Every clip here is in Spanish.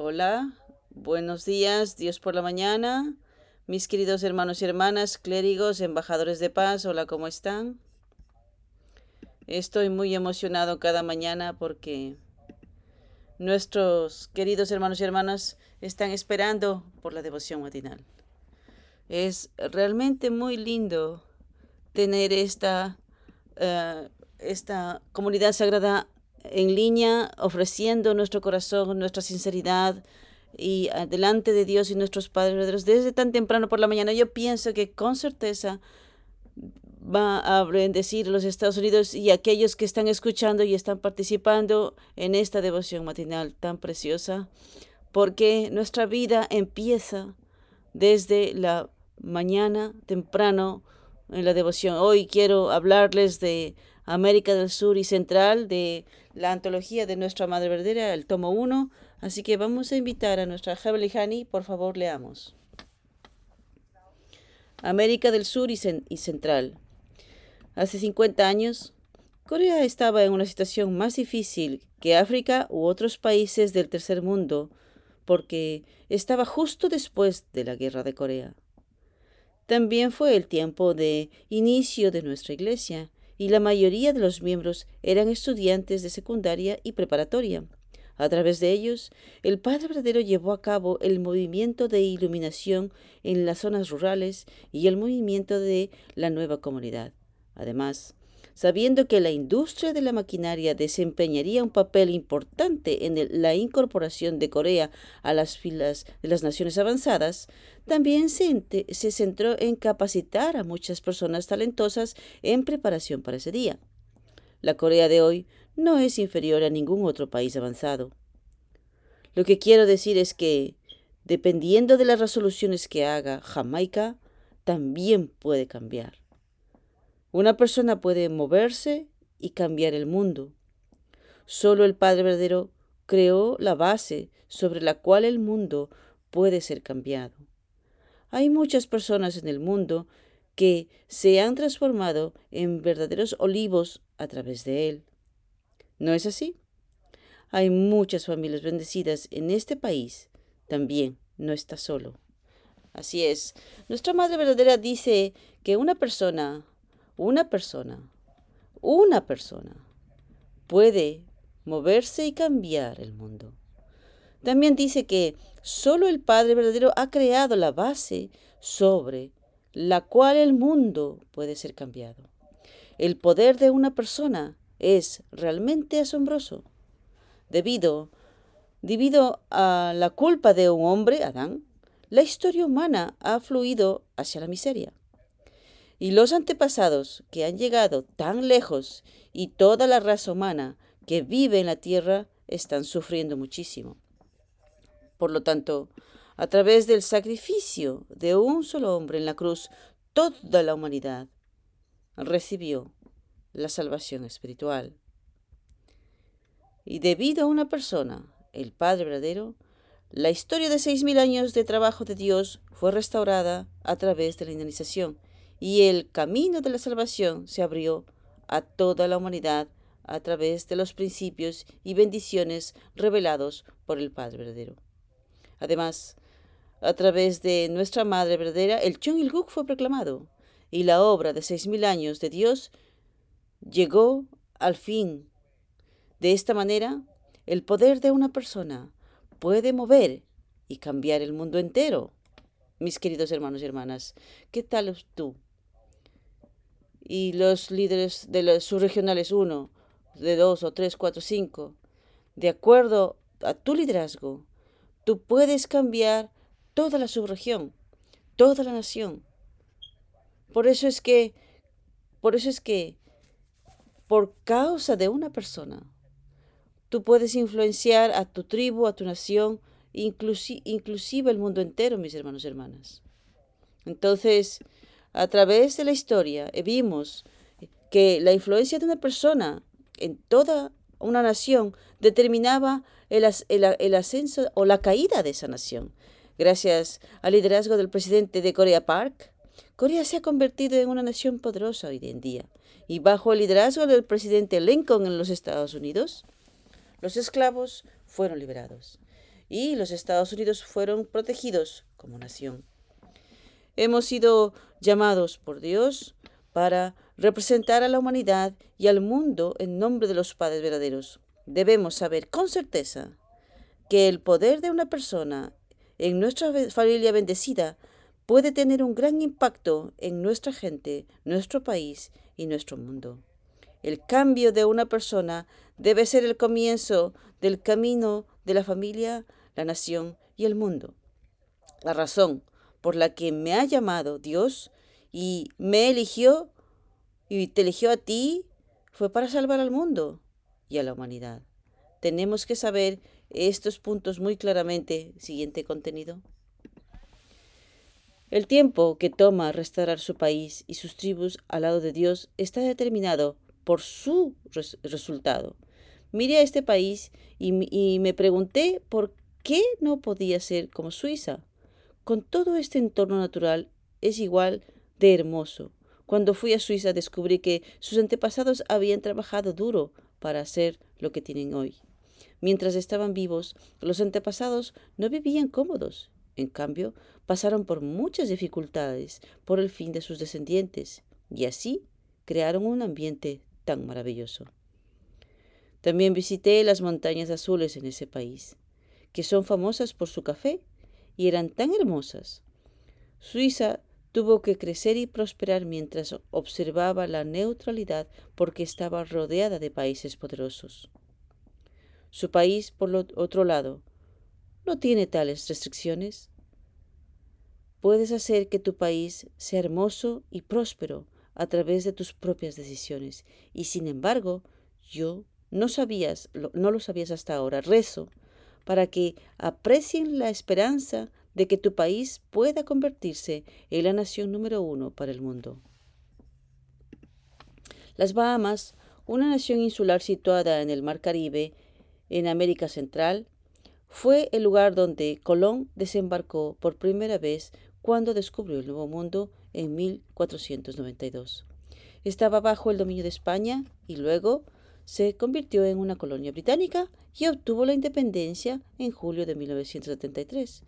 Hola, buenos días, Dios por la mañana. Mis queridos hermanos y hermanas, clérigos, embajadores de paz, hola, ¿cómo están? Estoy muy emocionado cada mañana porque nuestros queridos hermanos y hermanas están esperando por la devoción matinal. Es realmente muy lindo tener esta, eh, esta comunidad sagrada en línea, ofreciendo nuestro corazón, nuestra sinceridad y delante de Dios y nuestros padres desde tan temprano por la mañana. Yo pienso que con certeza va a bendecir los Estados Unidos y aquellos que están escuchando y están participando en esta devoción matinal tan preciosa, porque nuestra vida empieza desde la mañana temprano en la devoción. Hoy quiero hablarles de América del Sur y Central, de la antología de nuestra Madre Verdadera, el tomo 1. Así que vamos a invitar a nuestra Heavenly Hani, por favor, leamos. América del Sur y, y Central. Hace 50 años, Corea estaba en una situación más difícil que África u otros países del tercer mundo, porque estaba justo después de la guerra de Corea. También fue el tiempo de inicio de nuestra iglesia, y la mayoría de los miembros eran estudiantes de secundaria y preparatoria. A través de ellos, el Padre verdadero llevó a cabo el movimiento de iluminación en las zonas rurales y el movimiento de la nueva comunidad. Además, sabiendo que la industria de la maquinaria desempeñaría un papel importante en la incorporación de Corea a las filas de las naciones avanzadas, también se, se centró en capacitar a muchas personas talentosas en preparación para ese día. La Corea de hoy no es inferior a ningún otro país avanzado. Lo que quiero decir es que, dependiendo de las resoluciones que haga Jamaica, también puede cambiar. Una persona puede moverse y cambiar el mundo. Solo el Padre verdadero creó la base sobre la cual el mundo puede ser cambiado. Hay muchas personas en el mundo que se han transformado en verdaderos olivos a través de él. ¿No es así? Hay muchas familias bendecidas en este país. También no está solo. Así es. Nuestra Madre Verdadera dice que una persona una persona, una persona, puede moverse y cambiar el mundo. También dice que solo el Padre verdadero ha creado la base sobre la cual el mundo puede ser cambiado. El poder de una persona es realmente asombroso. Debido, debido a la culpa de un hombre, Adán, la historia humana ha fluido hacia la miseria. Y los antepasados que han llegado tan lejos y toda la raza humana que vive en la tierra están sufriendo muchísimo. Por lo tanto, a través del sacrificio de un solo hombre en la cruz, toda la humanidad recibió la salvación espiritual. Y debido a una persona, el Padre verdadero, la historia de seis mil años de trabajo de Dios fue restaurada a través de la indemnización y el camino de la salvación se abrió a toda la humanidad a través de los principios y bendiciones revelados por el Padre verdadero. Además, a través de nuestra Madre verdadera, el Chung Il fue proclamado y la obra de seis mil años de Dios llegó al fin. De esta manera, el poder de una persona puede mover y cambiar el mundo entero. Mis queridos hermanos y hermanas, ¿qué tal tú? Y los líderes de los subregionales 1, de 2 o 3, 4, 5, de acuerdo a tu liderazgo, tú puedes cambiar toda la subregión, toda la nación. Por eso es que, por eso es que, por causa de una persona, tú puedes influenciar a tu tribu, a tu nación, inclusive el mundo entero, mis hermanos y hermanas. Entonces, a través de la historia eh, vimos que la influencia de una persona en toda una nación determinaba el, ascenso o la caída de esa nación. Gracias al liderazgo del presidente de Corea Park, Corea se ha convertido en una nación poderosa hoy en día. Y bajo el liderazgo del presidente Lincoln en los Estados Unidos, los esclavos fueron liberados. y los Estados Unidos fueron protegidos como nación. Hemos sido llamados por Dios para representar a la humanidad y al mundo en nombre de los padres verdaderos. Debemos saber con certeza que el poder de una persona en nuestra familia bendecida puede tener un gran impacto en nuestra gente, nuestro país y nuestro mundo. El cambio de una persona debe ser el comienzo del camino de la familia, la nación y el mundo. La razón por la que me ha llamado Dios y me eligió y te eligió a ti fue para salvar al mundo y a la humanidad. Tenemos que saber estos puntos muy claramente. Siguiente contenido. El tiempo que toma restaurar su país y sus tribus al lado de Dios está determinado por su resultado. Miré a este país y, y me pregunté por qué no podía ser como Suiza. Con todo este entorno natural es igual de hermoso. Cuando fui a Suiza descubrí que sus antepasados habían trabajado duro para hacer lo que tienen hoy. Mientras estaban vivos, los antepasados no vivían cómodos en cambio, pasaron por muchas dificultades por el fin de sus descendientes y así crearon un ambiente tan maravilloso. También visité las montañas azules en ese país, que son famosas por su café y eran tan hermosas. Suiza tuvo que crecer y prosperar mientras observaba la neutralidad porque estaba rodeada de países poderosos. Su país, por otro lado, no tiene tales restricciones. Puedes hacer que tu país sea hermoso y próspero a través de tus propias decisiones. Y sin embargo, yo no sabías, no lo sabías hasta ahora, rezo para que aprecien la esperanza de que tu país pueda convertirse en la nación número uno para el mundo. Las Bahamas, una nación insular situada en el Mar Caribe, en América Central, fue el lugar donde Colón desembarcó por primera vez cuando descubrió el Nuevo Mundo en 1492. Estaba bajo el dominio de España y luego se convirtió en una colonia británica y obtuvo la independencia en julio de 1973.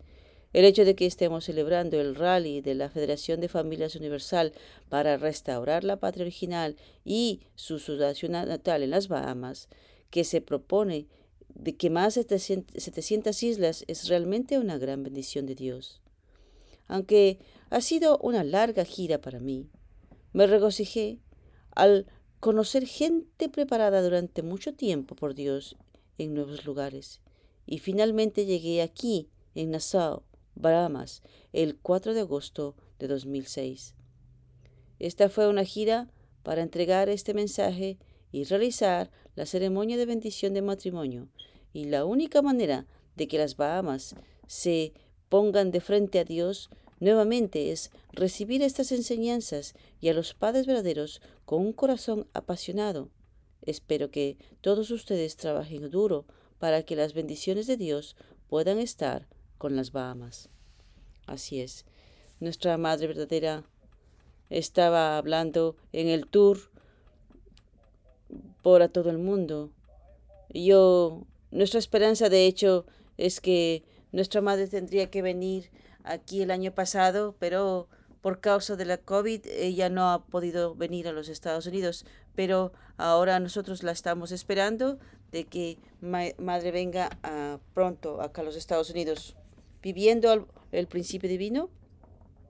El hecho de que estemos celebrando el rally de la Federación de Familias Universal para restaurar la patria original y su ciudad natal en las Bahamas, que se propone de que más de 700 islas es realmente una gran bendición de Dios. Aunque ha sido una larga gira para mí, me regocijé al conocer gente preparada durante mucho tiempo por Dios en nuevos lugares. Y finalmente llegué aquí, en Nassau, Bahamas, el 4 de agosto de 2006. Esta fue una gira para entregar este mensaje y realizar la ceremonia de bendición de matrimonio. Y la única manera de que las Bahamas se pongan de frente a Dios nuevamente es recibir estas enseñanzas y a los padres verdaderos con un corazón apasionado. Espero que todos ustedes trabajen duro para que las bendiciones de Dios puedan estar con las Bahamas. Así es. Nuestra Madre verdadera estaba hablando en el tour por a todo el mundo. Yo, nuestra esperanza de hecho es que nuestra madre tendría que venir aquí el año pasado, pero por causa de la COVID ella no ha podido venir a los Estados Unidos, pero ahora nosotros la estamos esperando de que madre venga a, pronto acá a los Estados Unidos, viviendo el principio divino,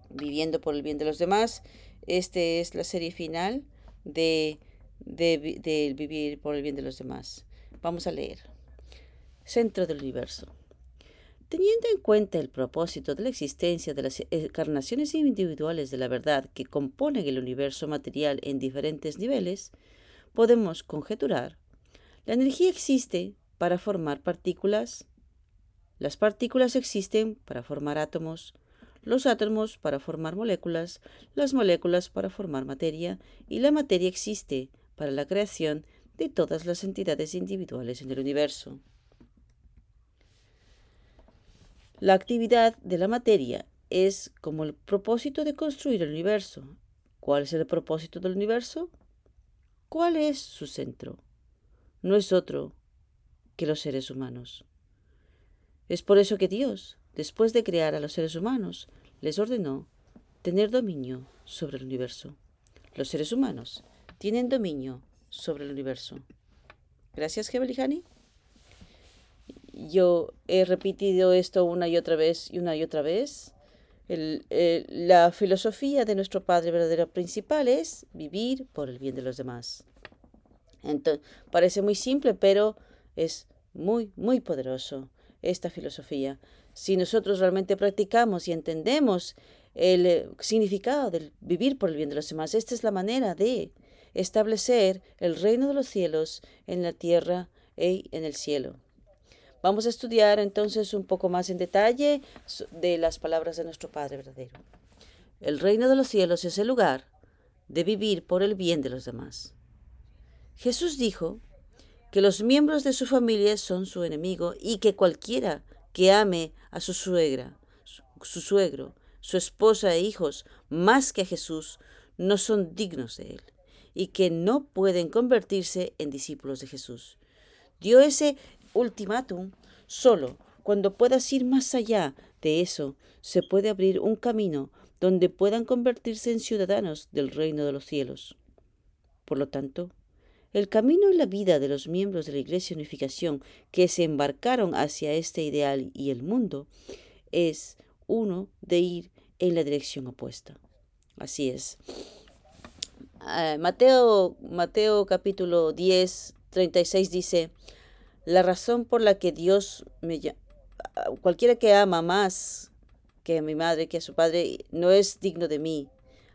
viviendo por el bien de los demás. Esta es la serie final de de, vivir por el bien de los demás. Vamos a leer. Centro del universo. Teniendo en cuenta el propósito de la existencia de las encarnaciones individuales de la verdad que componen el universo material en diferentes niveles, podemos conjeturar la energía existe para formar partículas, las partículas existen para formar átomos, los átomos para formar moléculas, las moléculas para formar materia y la materia existe para la creación de todas las entidades individuales en el universo. La actividad de la materia es como el propósito de construir el universo. ¿Cuál es el propósito del universo? ¿Cuál es su centro? No es otro que los seres humanos. Es por eso que Dios, después de crear a los seres humanos, les ordenó tener dominio sobre el universo. Los seres humanos tienen dominio sobre el universo. Gracias, Gebelihani. Yo he repetido esto una y otra vez y una y otra vez. la filosofía de nuestro Padre verdadero principal es vivir por el bien de los demás. Entonces, parece muy simple, pero es muy, muy poderoso esta filosofía. Si nosotros realmente practicamos y entendemos el eh, significado del vivir por el bien de los demás, esta es la manera de establecer el reino de los cielos en la tierra y en el cielo. Vamos a estudiar entonces un poco más en detalle de las palabras de nuestro Padre verdadero. El reino de los cielos es el lugar de vivir por el bien de los demás. Jesús dijo que los miembros de su familia son su enemigo y que cualquiera que ame a su suegra, su suegro, su esposa e hijos más que a Jesús no son dignos de él y que no pueden convertirse en discípulos de Jesús. Dio ese ultimátum solo cuando puedas ir más allá de eso se puede abrir un camino donde puedan convertirse en ciudadanos del reino de los cielos. Por lo tanto, el camino y la vida de los miembros de la Iglesia Unificación que se embarcaron hacia este ideal y el mundo es uno de ir en la dirección opuesta. Así es. Ah, Mateo, Mateo capítulo 10, 36 dice, la razón por la que Dios me ah, cualquiera que ama más que a mi madre, que a su padre, no es digno de mí.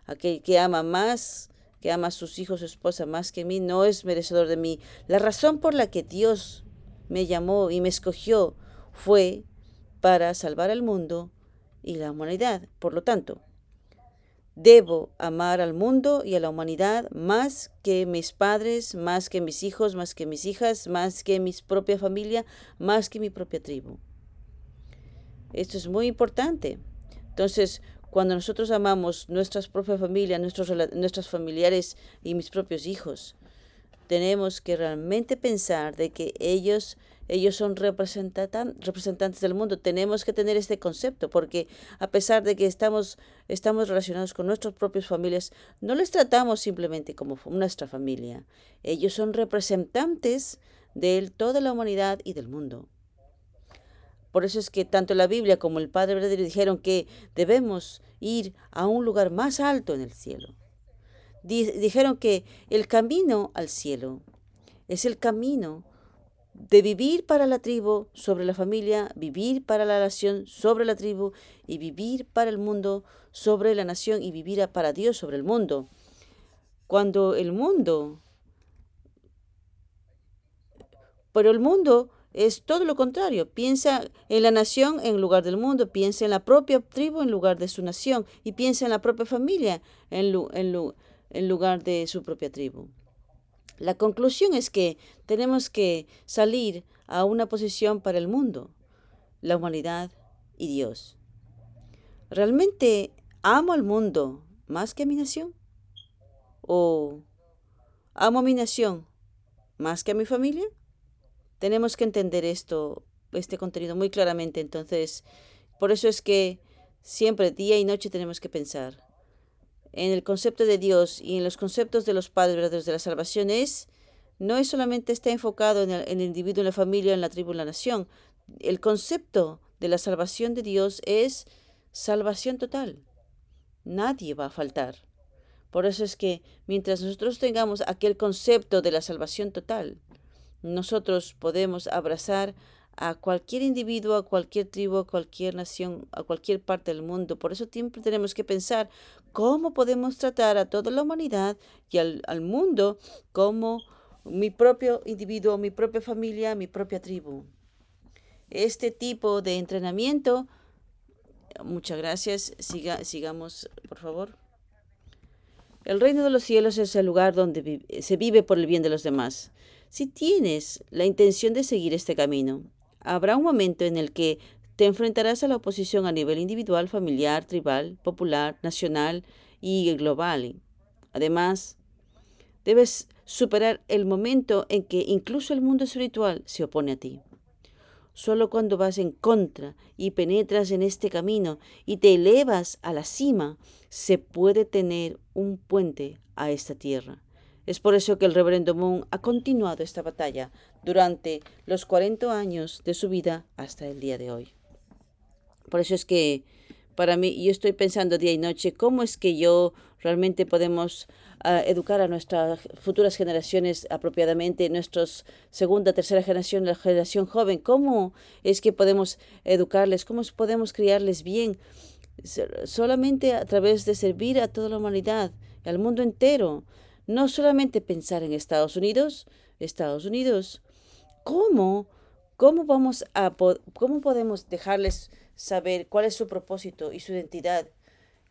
Aquel que ama más que ama a sus hijos, su esposa más que mí, no es merecedor de mí. La razón por la que Dios me llamó y me escogió fue para salvar al mundo y la humanidad. Por lo tanto, debo amar al mundo y a la humanidad más que mis padres, más que mis hijos, más que mis hijas, más que mi propia familia, más que mi propia tribu. Esto es muy importante. Entonces, cuando nosotros amamos nuestras propias familias, nuestros, nuestros familiares y mis propios hijos, tenemos que realmente pensar de que ellos, ellos son representantes del mundo. Tenemos que tener este concepto, porque a pesar de que estamos, estamos relacionados con nuestras propias familias, no les tratamos simplemente como nuestra familia. Ellos son representantes de toda la humanidad y del mundo. Por eso es que tanto la Biblia como el Padre verdadero dijeron que debemos ir a un lugar más alto en el cielo. Dijeron que el camino al cielo es el camino de vivir para la tribu sobre la familia, vivir para la nación sobre la tribu y vivir para el mundo sobre la nación y vivir para Dios sobre el mundo. Cuando el mundo, pero el mundo es todo lo contrario. Piensa en la nación en lugar del mundo, piensa en la propia tribu en lugar de su nación y piensa en la propia familia en, en lugar de su propia tribu. La conclusión es que tenemos que salir a una posición para el mundo, la humanidad y Dios. ¿Realmente amo al mundo más que a mi nación? ¿O amo a mi nación más que a mi familia? Tenemos que entender esto, este contenido muy claramente. Entonces, por eso es que siempre, día y noche, tenemos que pensar en el concepto de Dios y en los conceptos de los padres de la salvación es, no es solamente está enfocado en el individuo, en la familia, en la tribu, en la nación. El concepto de la salvación de Dios es salvación total. Nadie va a faltar. Por eso es que mientras nosotros tengamos aquel concepto de la salvación total, nosotros podemos abrazar a cualquier individuo, a cualquier tribu, a cualquier nación, a cualquier parte del mundo. Por eso siempre tenemos que pensar cómo podemos tratar a toda la humanidad y al, mundo como mi propio individuo, mi propia familia, mi propia tribu. Este tipo de entrenamiento, muchas gracias, Siga, sigamos, por favor. El reino de los cielos es el lugar donde se vive por el bien de los demás. Si tienes la intención de seguir este camino, habrá un momento en el que te enfrentarás a la oposición a nivel individual, familiar, tribal, popular, nacional y global. Además, debes superar el momento en que incluso el mundo espiritual se opone a ti. Solo cuando vas en contra y penetras en este camino y te elevas a la cima, se puede tener un puente a esta tierra. Es por eso que el reverendo Moon ha continuado esta batalla durante los 40 años de su vida hasta el día de hoy. Por eso es que para mí, yo estoy pensando día y noche, cómo es que yo realmente podemos uh, educar a nuestras futuras generaciones apropiadamente, nuestros segunda, tercera generación, la generación joven, cómo es que podemos educarles, cómo podemos criarles bien, solamente a través de servir a toda la humanidad, al mundo entero, no solamente pensar en Estados Unidos, Estados Unidos, ¿cómo, cómo vamos a, cómo podemos dejarles saber cuál es su propósito y su identidad,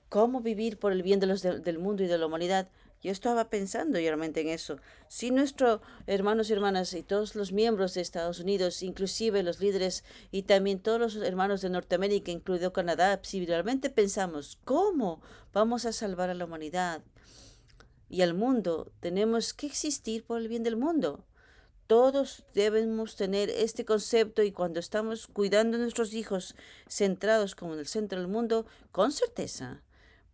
cómo vivir por el bien de los del mundo y de la humanidad. Yo estaba pensando realmente en eso. Si nuestros hermanos y hermanas y todos los miembros de Estados Unidos, inclusive los líderes y también todos los hermanos de Norteamérica, incluido Canadá, si realmente pensamos cómo vamos a salvar a la humanidad y al mundo, tenemos que existir por el bien del mundo. Todos debemos tener este concepto y cuando estamos cuidando a nuestros hijos centrados como en el centro del mundo, con certeza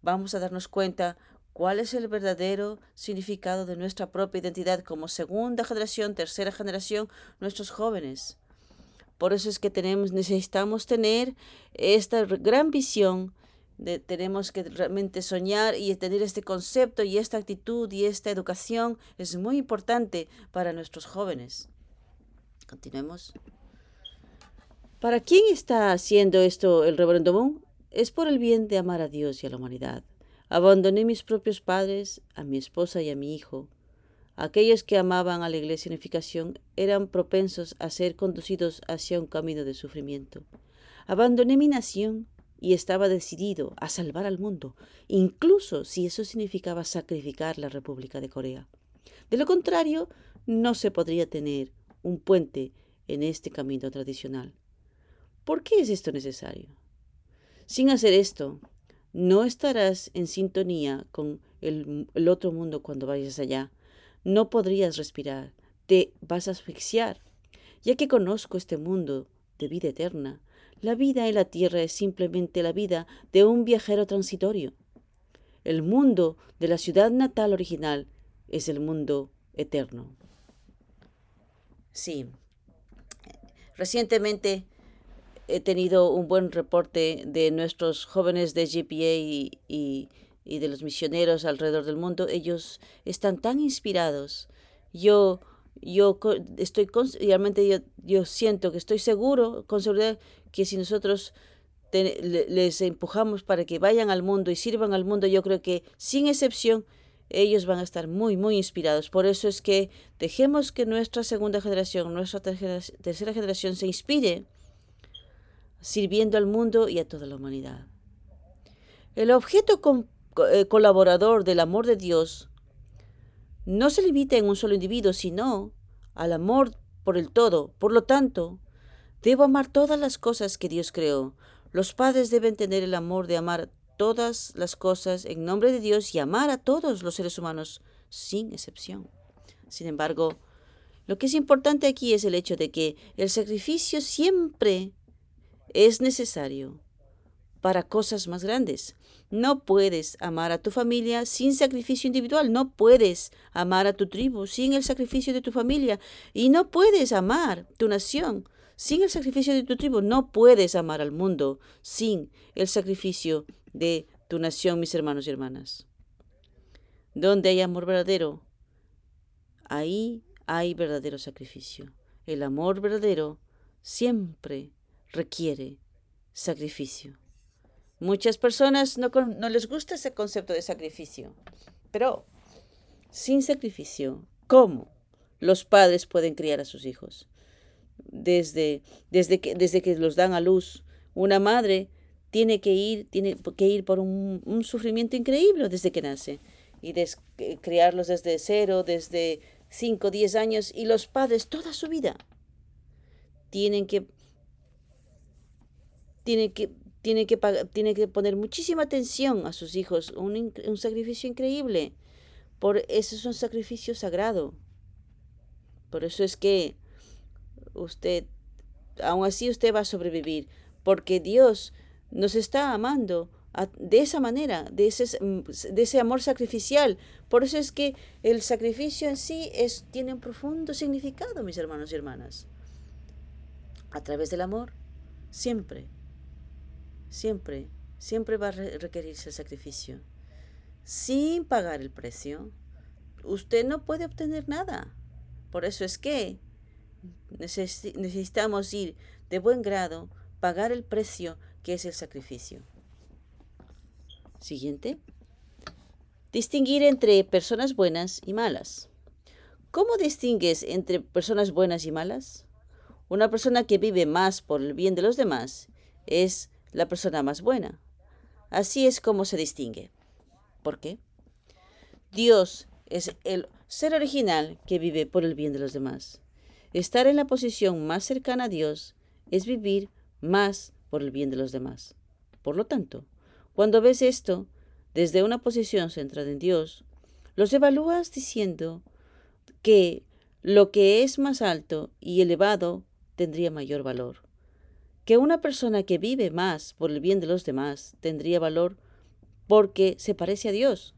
vamos a darnos cuenta cuál es el verdadero significado de nuestra propia identidad como segunda generación, tercera generación, nuestros jóvenes. Por eso es que tenemos, necesitamos tener esta gran visión tenemos que realmente soñar y tener este concepto y esta actitud y esta educación es muy importante para nuestros jóvenes. Continuemos. ¿Para quién está haciendo esto el reverendo Moon? Es por el bien de amar a Dios y a la humanidad. Abandoné mis propios padres, a mi esposa y a mi hijo. Aquellos que amaban a la Iglesia Unificación eran propensos a ser conducidos hacia un camino de sufrimiento. Abandoné mi nación, y estaba decidido a salvar al mundo, incluso si eso significaba sacrificar la República de Corea. De lo contrario, no se podría tener un puente en este camino tradicional. ¿Por qué es esto necesario? Sin hacer esto, no estarás en sintonía con el, otro mundo cuando vayas allá. No podrías respirar, te vas a asfixiar. Ya que conozco este mundo de vida eterna, la vida en la tierra es simplemente la vida de un viajero transitorio. El mundo de la ciudad natal original es el mundo eterno. Sí. Recientemente he tenido un buen reporte de nuestros jóvenes de GPA y, y de los misioneros alrededor del mundo. Ellos están tan inspirados. Yo yo estoy realmente yo, yo siento que estoy seguro con seguridad que si nosotros les empujamos para que vayan al mundo y sirvan al mundo, yo creo que sin excepción ellos van a estar muy, muy inspirados. Por eso es que dejemos que nuestra segunda generación, nuestra tercera generación se inspire sirviendo al mundo y a toda la humanidad. El objeto eh, colaborador del amor de Dios no se limita en un solo individuo, sino al amor por el todo. Por lo tanto, debo amar todas las cosas que Dios creó. Los padres deben tener el amor de amar todas las cosas en nombre de Dios y amar a todos los seres humanos, sin excepción. Sin embargo, lo que es importante aquí es el hecho de que el sacrificio siempre es necesario para cosas más grandes. No puedes amar a tu familia sin sacrificio individual, no puedes amar a tu tribu sin el sacrificio de tu familia y no puedes amar tu nación sin el sacrificio de tu tribu, no puedes amar al mundo sin el sacrificio de tu nación, mis hermanos y hermanas. Donde hay amor verdadero, ahí hay verdadero sacrificio. El amor verdadero siempre requiere sacrificio. Muchas personas no, no les gusta ese concepto de sacrificio, pero sin sacrificio, ¿cómo los padres pueden criar a sus hijos? Desde, desde, que, desde que los dan a luz, una madre tiene que ir, tiene que ir por un, sufrimiento increíble desde que nace y des, criarlos desde cero, desde 5, 10 años y los padres toda su vida tienen que tienen que tiene que, tiene que poner muchísima atención a sus hijos, un, un sacrificio increíble. Por eso es un sacrificio sagrado. Por eso es que usted aún así usted va a sobrevivir, porque Dios nos está amando de esa manera, de ese, de ese amor sacrificial. Por eso es que el sacrificio en sí es, tiene un profundo significado, mis hermanos y hermanas. A través del amor, siempre, siempre, siempre va a requerirse el sacrificio. Sin pagar el precio, usted no puede obtener nada. Por eso es que necesitamos ir de buen grado, pagar el precio que es el sacrificio. Siguiente. Distinguir entre personas buenas y malas. ¿Cómo distingues entre personas buenas y malas? Una persona que vive más por el bien de los demás es la persona más buena. Así es como se distingue. ¿Por qué? Dios es el ser original que vive por el bien de los demás. Estar en la posición más cercana a Dios es vivir más por el bien de los demás. Por lo tanto, cuando ves esto desde una posición centrada en Dios, los evalúas diciendo que lo que es más alto y elevado tendría mayor valor. Que una persona que vive más por el bien de los demás tendría valor porque se parece a Dios.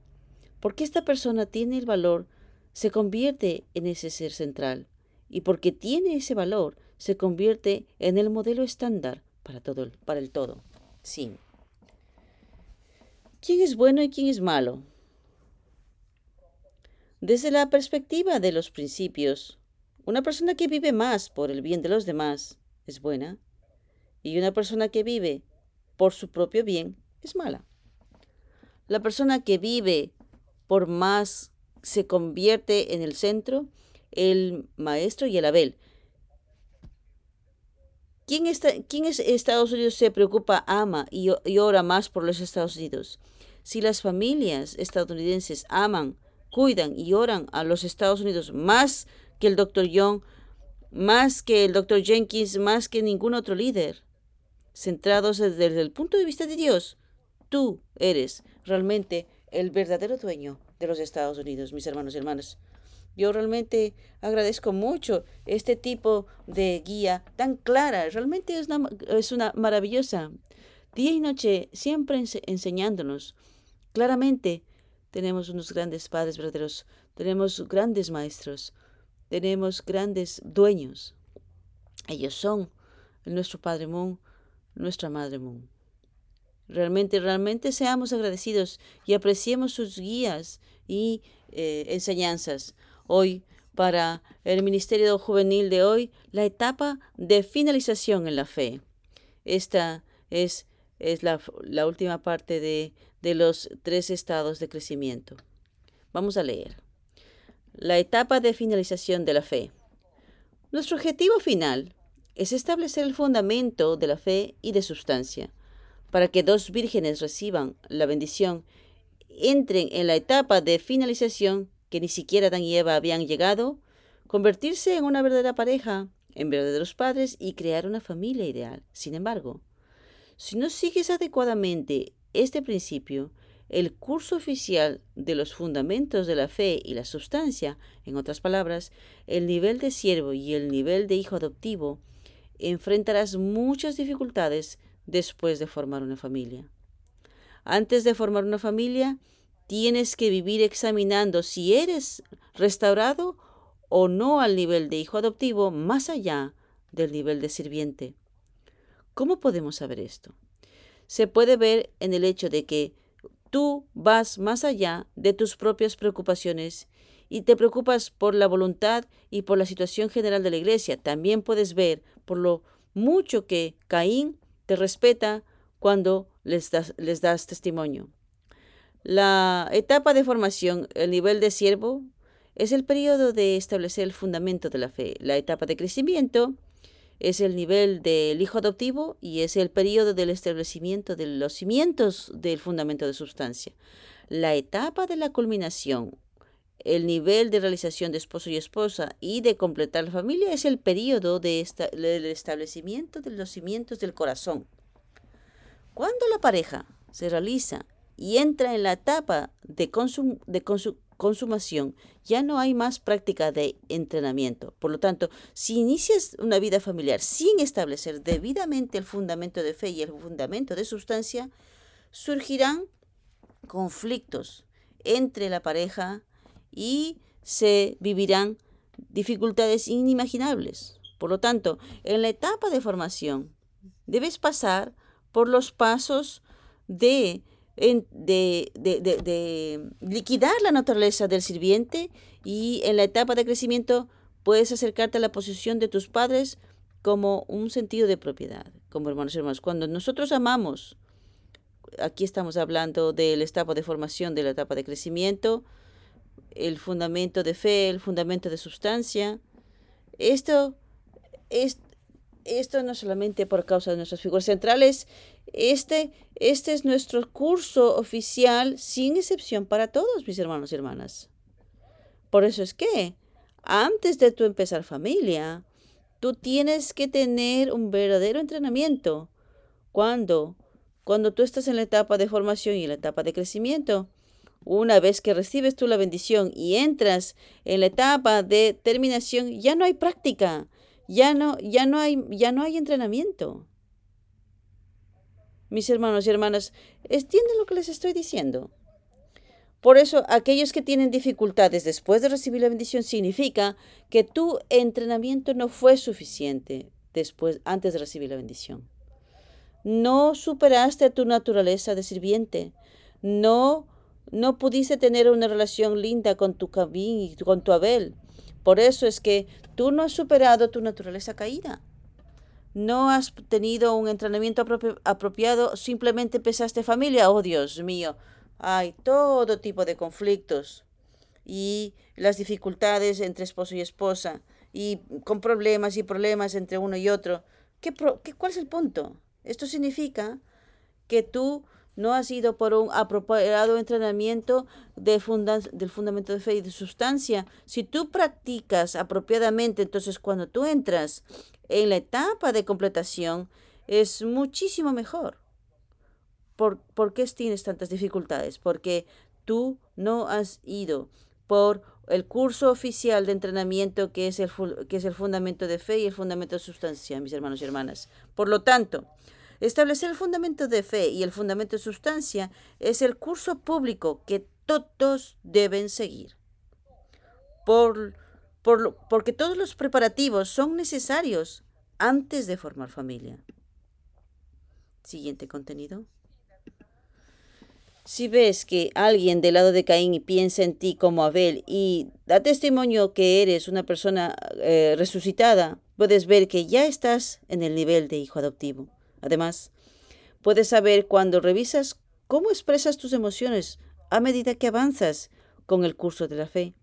Porque esta persona tiene el valor, se convierte en ese ser central. Y porque tiene ese valor, se convierte en el modelo estándar para, todo, para el todo. Sí. ¿Quién es bueno y quién es malo? Desde la perspectiva de los principios, una persona que vive más por el bien de los demás es buena y una persona que vive por su propio bien es mala. La persona que vive por más se convierte en el centro, el maestro y el Abel. ¿Quién, está, quién es Estados Unidos se preocupa, ama y, y ora más por los Estados Unidos? Si las familias estadounidenses aman, cuidan y oran a los Estados Unidos más que el Dr. Young, más que el Dr. Jenkins, más que ningún otro líder, centrados desde el punto de vista de Dios, tú eres realmente el verdadero dueño de los Estados Unidos, mis hermanos y hermanas. Yo realmente agradezco mucho este tipo de guía tan clara. Realmente es una, es una maravillosa. Día y noche siempre enseñándonos Claramente tenemos unos grandes padres verdaderos, tenemos grandes maestros, tenemos grandes dueños. Ellos son nuestro Padre Moon, nuestra Madre Moon. Realmente, realmente seamos agradecidos y apreciemos sus guías y eh, enseñanzas. Hoy, para el Ministerio Juvenil de hoy, la etapa de finalización en la fe. Esta es, es la, la última parte de, de los tres estados de crecimiento. Vamos a leer. La etapa de finalización de la fe. Nuestro objetivo final es establecer el fundamento de la fe y de sustancia, para que dos vírgenes reciban la bendición, entren en la etapa de finalización que ni siquiera Dan y Eva habían llegado, convertirse en una verdadera pareja, en verdaderos padres y crear una familia ideal. Sin embargo, si no sigues adecuadamente este principio, el curso oficial de los fundamentos de la fe y la sustancia, en otras palabras, el nivel de siervo y el nivel de hijo adoptivo, enfrentarás muchas dificultades después de formar una familia. Antes de formar una familia, tienes que vivir examinando si eres restaurado o no al nivel de hijo adoptivo más allá del nivel de sirviente. ¿Cómo podemos saber esto? se puede ver en el hecho de que tú vas más allá de tus propias preocupaciones y te preocupas por la voluntad y por la situación general de la iglesia. También puedes ver por lo mucho que Caín te respeta cuando les das, das testimonio. La etapa de formación, el nivel de siervo, es el periodo de establecer el fundamento de la fe. La etapa de crecimiento es el nivel del hijo adoptivo y es el periodo del establecimiento de los cimientos del fundamento de sustancia. La etapa de la culminación, el nivel de realización de esposo y esposa y de completar la familia es el periodo de del establecimiento de los cimientos del corazón. Cuando la pareja se realiza y entra en la etapa de, de consumación, ya no hay más práctica de entrenamiento. Por lo tanto, si inicias una vida familiar sin establecer debidamente el fundamento de fe y el fundamento de sustancia, surgirán conflictos entre la pareja y se vivirán dificultades inimaginables. Por lo tanto, en la etapa de formación debes pasar por los pasos de, de, de, liquidar la naturaleza del sirviente y en la etapa de crecimiento puedes acercarte a la posición de tus padres como un sentido de propiedad, como hermanos y hermanos. Cuando nosotros amamos, aquí estamos hablando de la etapa de formación, de la etapa de crecimiento, el fundamento de fe, el fundamento de sustancia. Esto, es, esto no solamente por causa de nuestras figuras centrales, este, este es nuestro curso oficial sin excepción para todos, mis hermanos y hermanas. Por eso es que, antes de tu empezar familia, tú tienes que tener un verdadero entrenamiento. Cuando, cuando tú estás en la etapa de formación y en la etapa de crecimiento, una vez que recibes tú la bendición y entras en la etapa de terminación, ya no hay práctica, ya no, ya no, hay, ya no hay entrenamiento. Mis hermanos y hermanas, ¿entienden lo que les estoy diciendo? Por eso, aquellos que tienen dificultades después de recibir la bendición significa que tu entrenamiento no fue suficiente después, antes de recibir la bendición. No superaste tu naturaleza de sirviente. No no pudiste tener una relación linda con tu Cabín y con tu Abel. Por eso es que tú no has superado tu naturaleza caída. No has tenido un entrenamiento apropiado, simplemente empezaste familia. Oh, Dios mío, hay todo tipo de conflictos y las dificultades entre esposo y esposa y con problemas y problemas entre uno y otro. ¿Qué, qué, ¿Cuál es el punto? Esto significa que tú no ha sido por un apropiado entrenamiento del fundamento de fe y de sustancia. Si tú practicas apropiadamente, entonces cuando tú entras en la etapa de completación, es muchísimo mejor. ¿Por, ¿Por qué tienes tantas dificultades? Porque tú no has ido por el curso oficial de entrenamiento que es el, que es el fundamento de fe y el fundamento de sustancia, mis hermanos y hermanas. Por lo tanto, Establecer el fundamento de fe y el fundamento de sustancia es el curso público que todos deben seguir. Por, por, porque todos los preparativos son necesarios antes de formar familia. Siguiente contenido. Si ves que alguien del lado de Caín piensa en ti como Abel y da testimonio que eres una persona eh, resucitada, puedes ver que ya estás en el nivel de hijo adoptivo. Además, puedes saber cuando revisas cómo expresas tus emociones a medida que avanzas con el curso de la fe.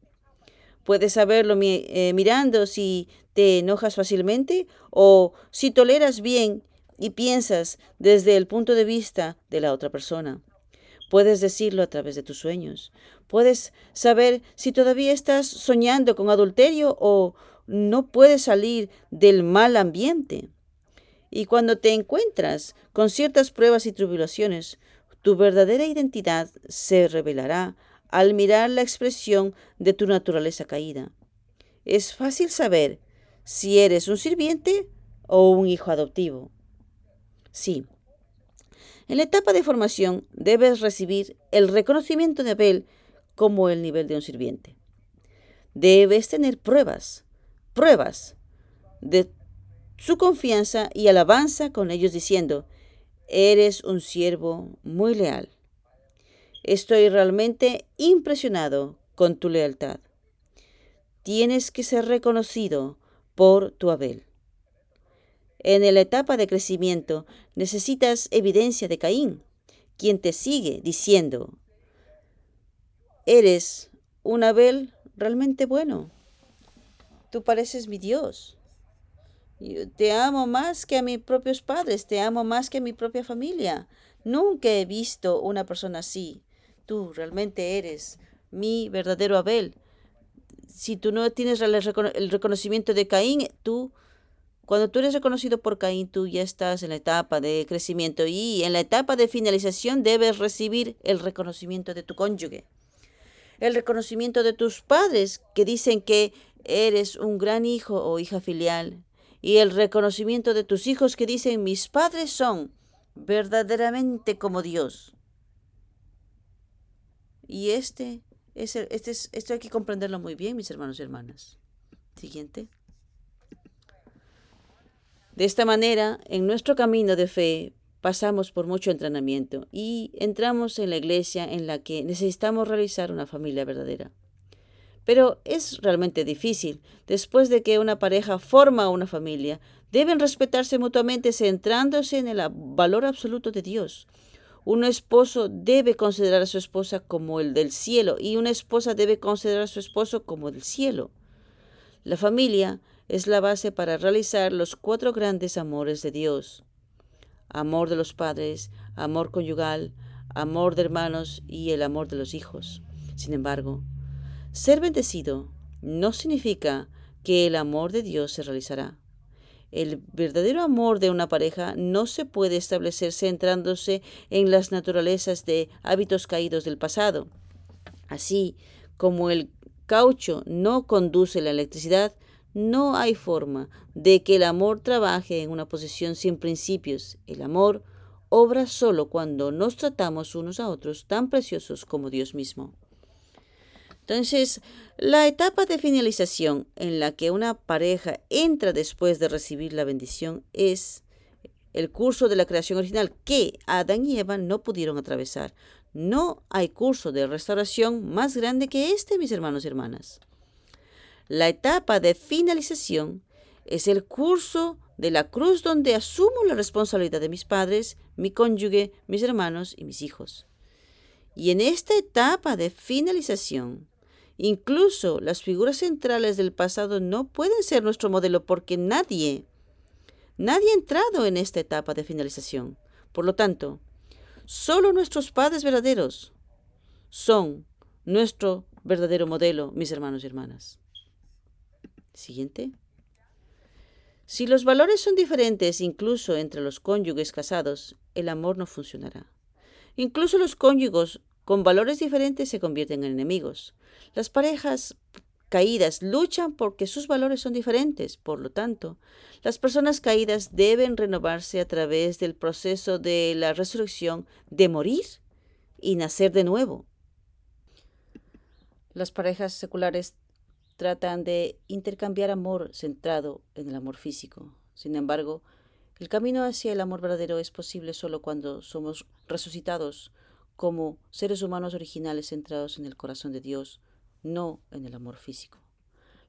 Puedes saberlo eh, mirando si te enojas fácilmente o si toleras bien y piensas desde el punto de vista de la otra persona. Puedes decirlo a través de tus sueños. Puedes saber si todavía estás soñando con adulterio o no puedes salir del mal ambiente. Y cuando te encuentras con ciertas pruebas y tribulaciones, tu verdadera identidad se revelará al mirar la expresión de tu naturaleza caída. Es fácil saber si eres un sirviente o un hijo adoptivo. Sí. En la etapa de formación debes recibir el reconocimiento de Abel como el nivel de un sirviente. Debes tener pruebas, pruebas de su confianza y alabanza con ellos diciendo, eres un siervo muy leal. Estoy realmente impresionado con tu lealtad. Tienes que ser reconocido por tu Abel. En la etapa de crecimiento necesitas evidencia de Caín, quien te sigue diciendo, eres un Abel realmente bueno. Tú pareces mi Dios. Te amo más que a mis propios padres, te amo más que a mi propia familia. Nunca he visto una persona así. Tú realmente eres mi verdadero Abel. Si tú no tienes el reconocimiento de Caín, tú, cuando tú eres reconocido por Caín, tú ya estás en la etapa de crecimiento y en la etapa de finalización debes recibir el reconocimiento de tu cónyuge. el reconocimiento de tus padres que dicen que eres un gran hijo o hija filial y el reconocimiento de tus hijos que dicen mis padres son verdaderamente como Dios. Y este, es, este es, esto hay que comprenderlo muy bien, mis hermanos y hermanas. Siguiente. De esta manera, en nuestro camino de fe, pasamos por mucho entrenamiento y entramos en la iglesia en la que necesitamos realizar una familia verdadera. Pero es realmente difícil. Después de que una pareja forma una familia, deben respetarse mutuamente centrándose en el valor absoluto de Dios. Un esposo debe considerar a su esposa como el del cielo y una esposa debe considerar a su esposo como del cielo. La familia es la base para realizar los cuatro grandes amores de Dios. Amor de los padres, amor conyugal, amor de hermanos y el amor de los hijos. Sin embargo, ser bendecido no significa que el amor de Dios se realizará. El verdadero amor de una pareja no se puede establecer centrándose en las naturalezas de hábitos caídos del pasado. Así como el caucho no conduce la electricidad, no hay forma de que el amor trabaje en una posición sin principios. El amor obra solo cuando nos tratamos unos a otros tan preciosos como Dios mismo. Entonces, la etapa de finalización en la que una pareja entra después de recibir la bendición es el curso de la creación original que Adán y Eva no pudieron atravesar. No hay curso de restauración más grande que este, mis hermanos y hermanas. La etapa de finalización es el curso de la cruz donde asumo la responsabilidad de mis padres, mi cónyuge, mis hermanos y mis hijos. Y en esta etapa de finalización, Incluso las figuras centrales del pasado no pueden ser nuestro modelo porque nadie, nadie ha entrado en esta etapa de finalización. Por lo tanto, solo nuestros padres verdaderos son nuestro verdadero modelo, mis hermanos y hermanas. Siguiente. Si los valores son diferentes incluso entre los cónyuges casados, el amor no funcionará. Incluso los cónyuges con valores diferentes se convierten en enemigos. Las parejas caídas luchan porque sus valores son diferentes. Por lo tanto, las personas caídas deben renovarse a través del proceso de la resurrección de morir y nacer de nuevo. Las parejas seculares tratan de intercambiar amor centrado en el amor físico. Sin embargo, el camino hacia el amor verdadero es posible solo cuando somos resucitados como seres humanos originales centrados en el corazón de Dios, no en el amor físico.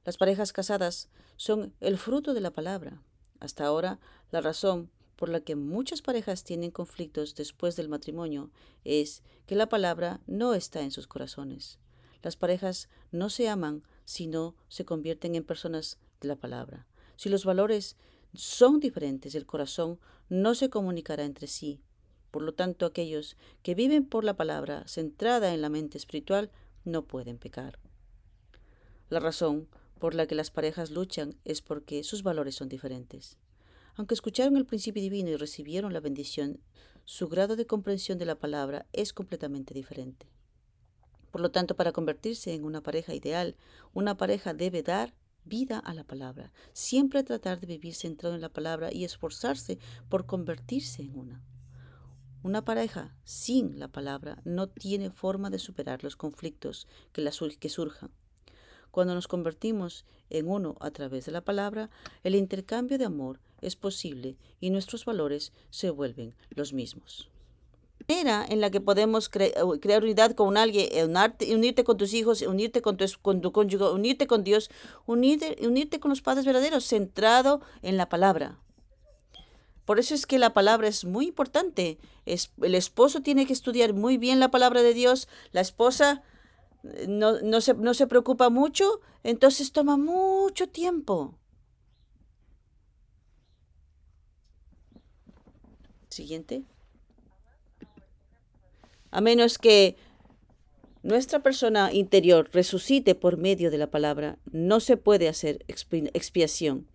Las parejas casadas son el fruto de la palabra. Hasta ahora, la razón por la que muchas parejas tienen conflictos después del matrimonio es que la palabra no está en sus corazones. Las parejas no se aman, sino se convierten en personas de la palabra. Si los valores son diferentes, el corazón no se comunicará entre sí. Por lo tanto, aquellos que viven por la palabra centrada en la mente espiritual no pueden pecar. La razón por la que las parejas luchan es porque sus valores son diferentes. Aunque escucharon el principio divino y recibieron la bendición, su grado de comprensión de la palabra es completamente diferente. Por lo tanto, para convertirse en una pareja ideal, una pareja debe dar vida a la palabra, siempre tratar de vivir centrado en la palabra y esforzarse por convertirse en una. Una pareja sin la palabra no tiene forma de superar los conflictos que, que surjan. Cuando nos convertimos en uno a través de la palabra, el intercambio de amor es posible y nuestros valores se vuelven los mismos. La manera en la que podemos crear unidad con alguien, unirte con tus hijos, unirte con tu, con tu cónyuge, unirte con Dios, unirte, unirte con los padres verdaderos, centrado en la palabra. Por eso es que la palabra es muy importante. El esposo tiene que estudiar muy bien la palabra de Dios. La esposa eh, no, no, se, no se preocupa mucho, entonces toma mucho tiempo. Siguiente. A menos que nuestra persona interior resucite por medio de la palabra, no se puede hacer expiación.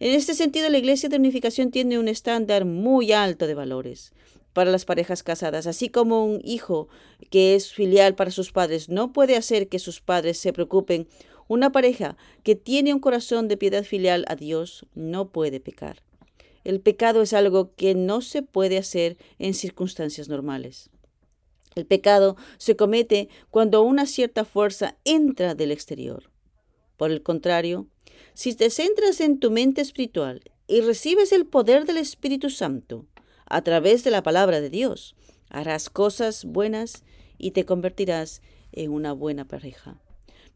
En este sentido, la Iglesia de Unificación tiene un estándar muy alto de valores. para las parejas casadas, así como un hijo que es filial para sus padres no puede hacer que sus padres se preocupen, una pareja que tiene un corazón de piedad filial a Dios no puede pecar. El pecado es algo que no se puede hacer en circunstancias normales. El pecado se comete cuando una cierta fuerza entra del exterior. Por el contrario, si te centras en tu mente espiritual y recibes el poder del Espíritu Santo a través de la palabra de Dios, harás cosas buenas y te convertirás en una buena pareja.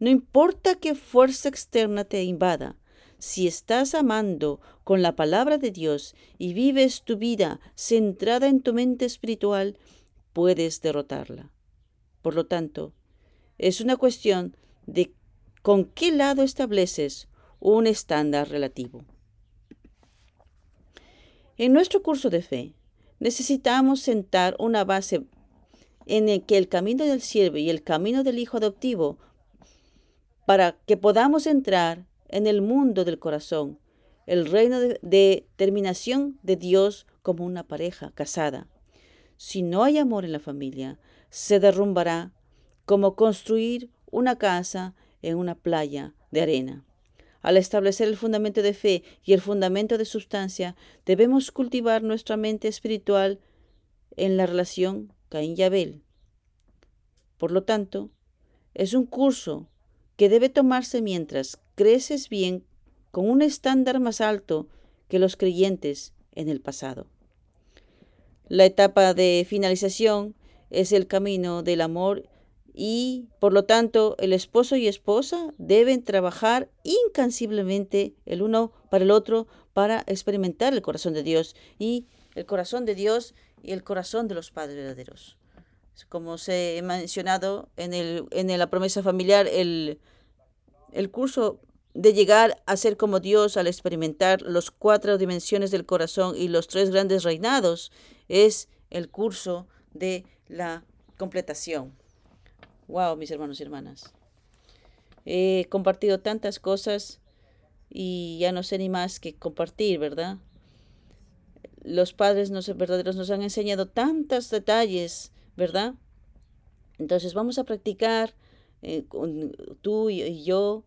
No importa qué fuerza externa te invada, si estás amando con la palabra de Dios y vives tu vida centrada en tu mente espiritual, puedes derrotarla. Por lo tanto, es una cuestión de con qué lado estableces un estándar relativo. En nuestro curso de fe, necesitamos sentar una base en el que el camino del siervo y el camino del hijo adoptivo para que podamos entrar en el mundo del corazón, el reino de, de terminación de Dios como una pareja casada. Si no hay amor en la familia, se derrumbará como construir una casa en una playa de arena. Al establecer el fundamento de fe y el fundamento de sustancia, debemos cultivar nuestra mente espiritual en la relación Caín y Abel. Por lo tanto, es un curso que debe tomarse mientras creces bien con un estándar más alto que los creyentes en el pasado. La etapa de finalización es el camino del amor y, por lo tanto, el esposo y esposa deben trabajar incansiblemente el uno para el otro para experimentar el corazón de Dios y el corazón de Dios y el corazón de los padres verdaderos. Como se ha mencionado en, el, en la promesa familiar, el, el curso de llegar a ser como Dios al experimentar las cuatro dimensiones del corazón y los tres grandes reinados es el curso de la completación. Wow, mis hermanos y hermanas. He compartido tantas cosas y ya no sé ni más que compartir, ¿verdad? Los padres nos, verdaderos nos han enseñado tantos detalles, ¿verdad? Entonces vamos a practicar eh, con, tú y yo.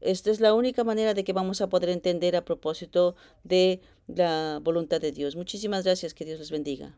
Esta es la única manera de que vamos a poder entender a propósito de la voluntad de Dios. Muchísimas gracias. Que Dios les bendiga.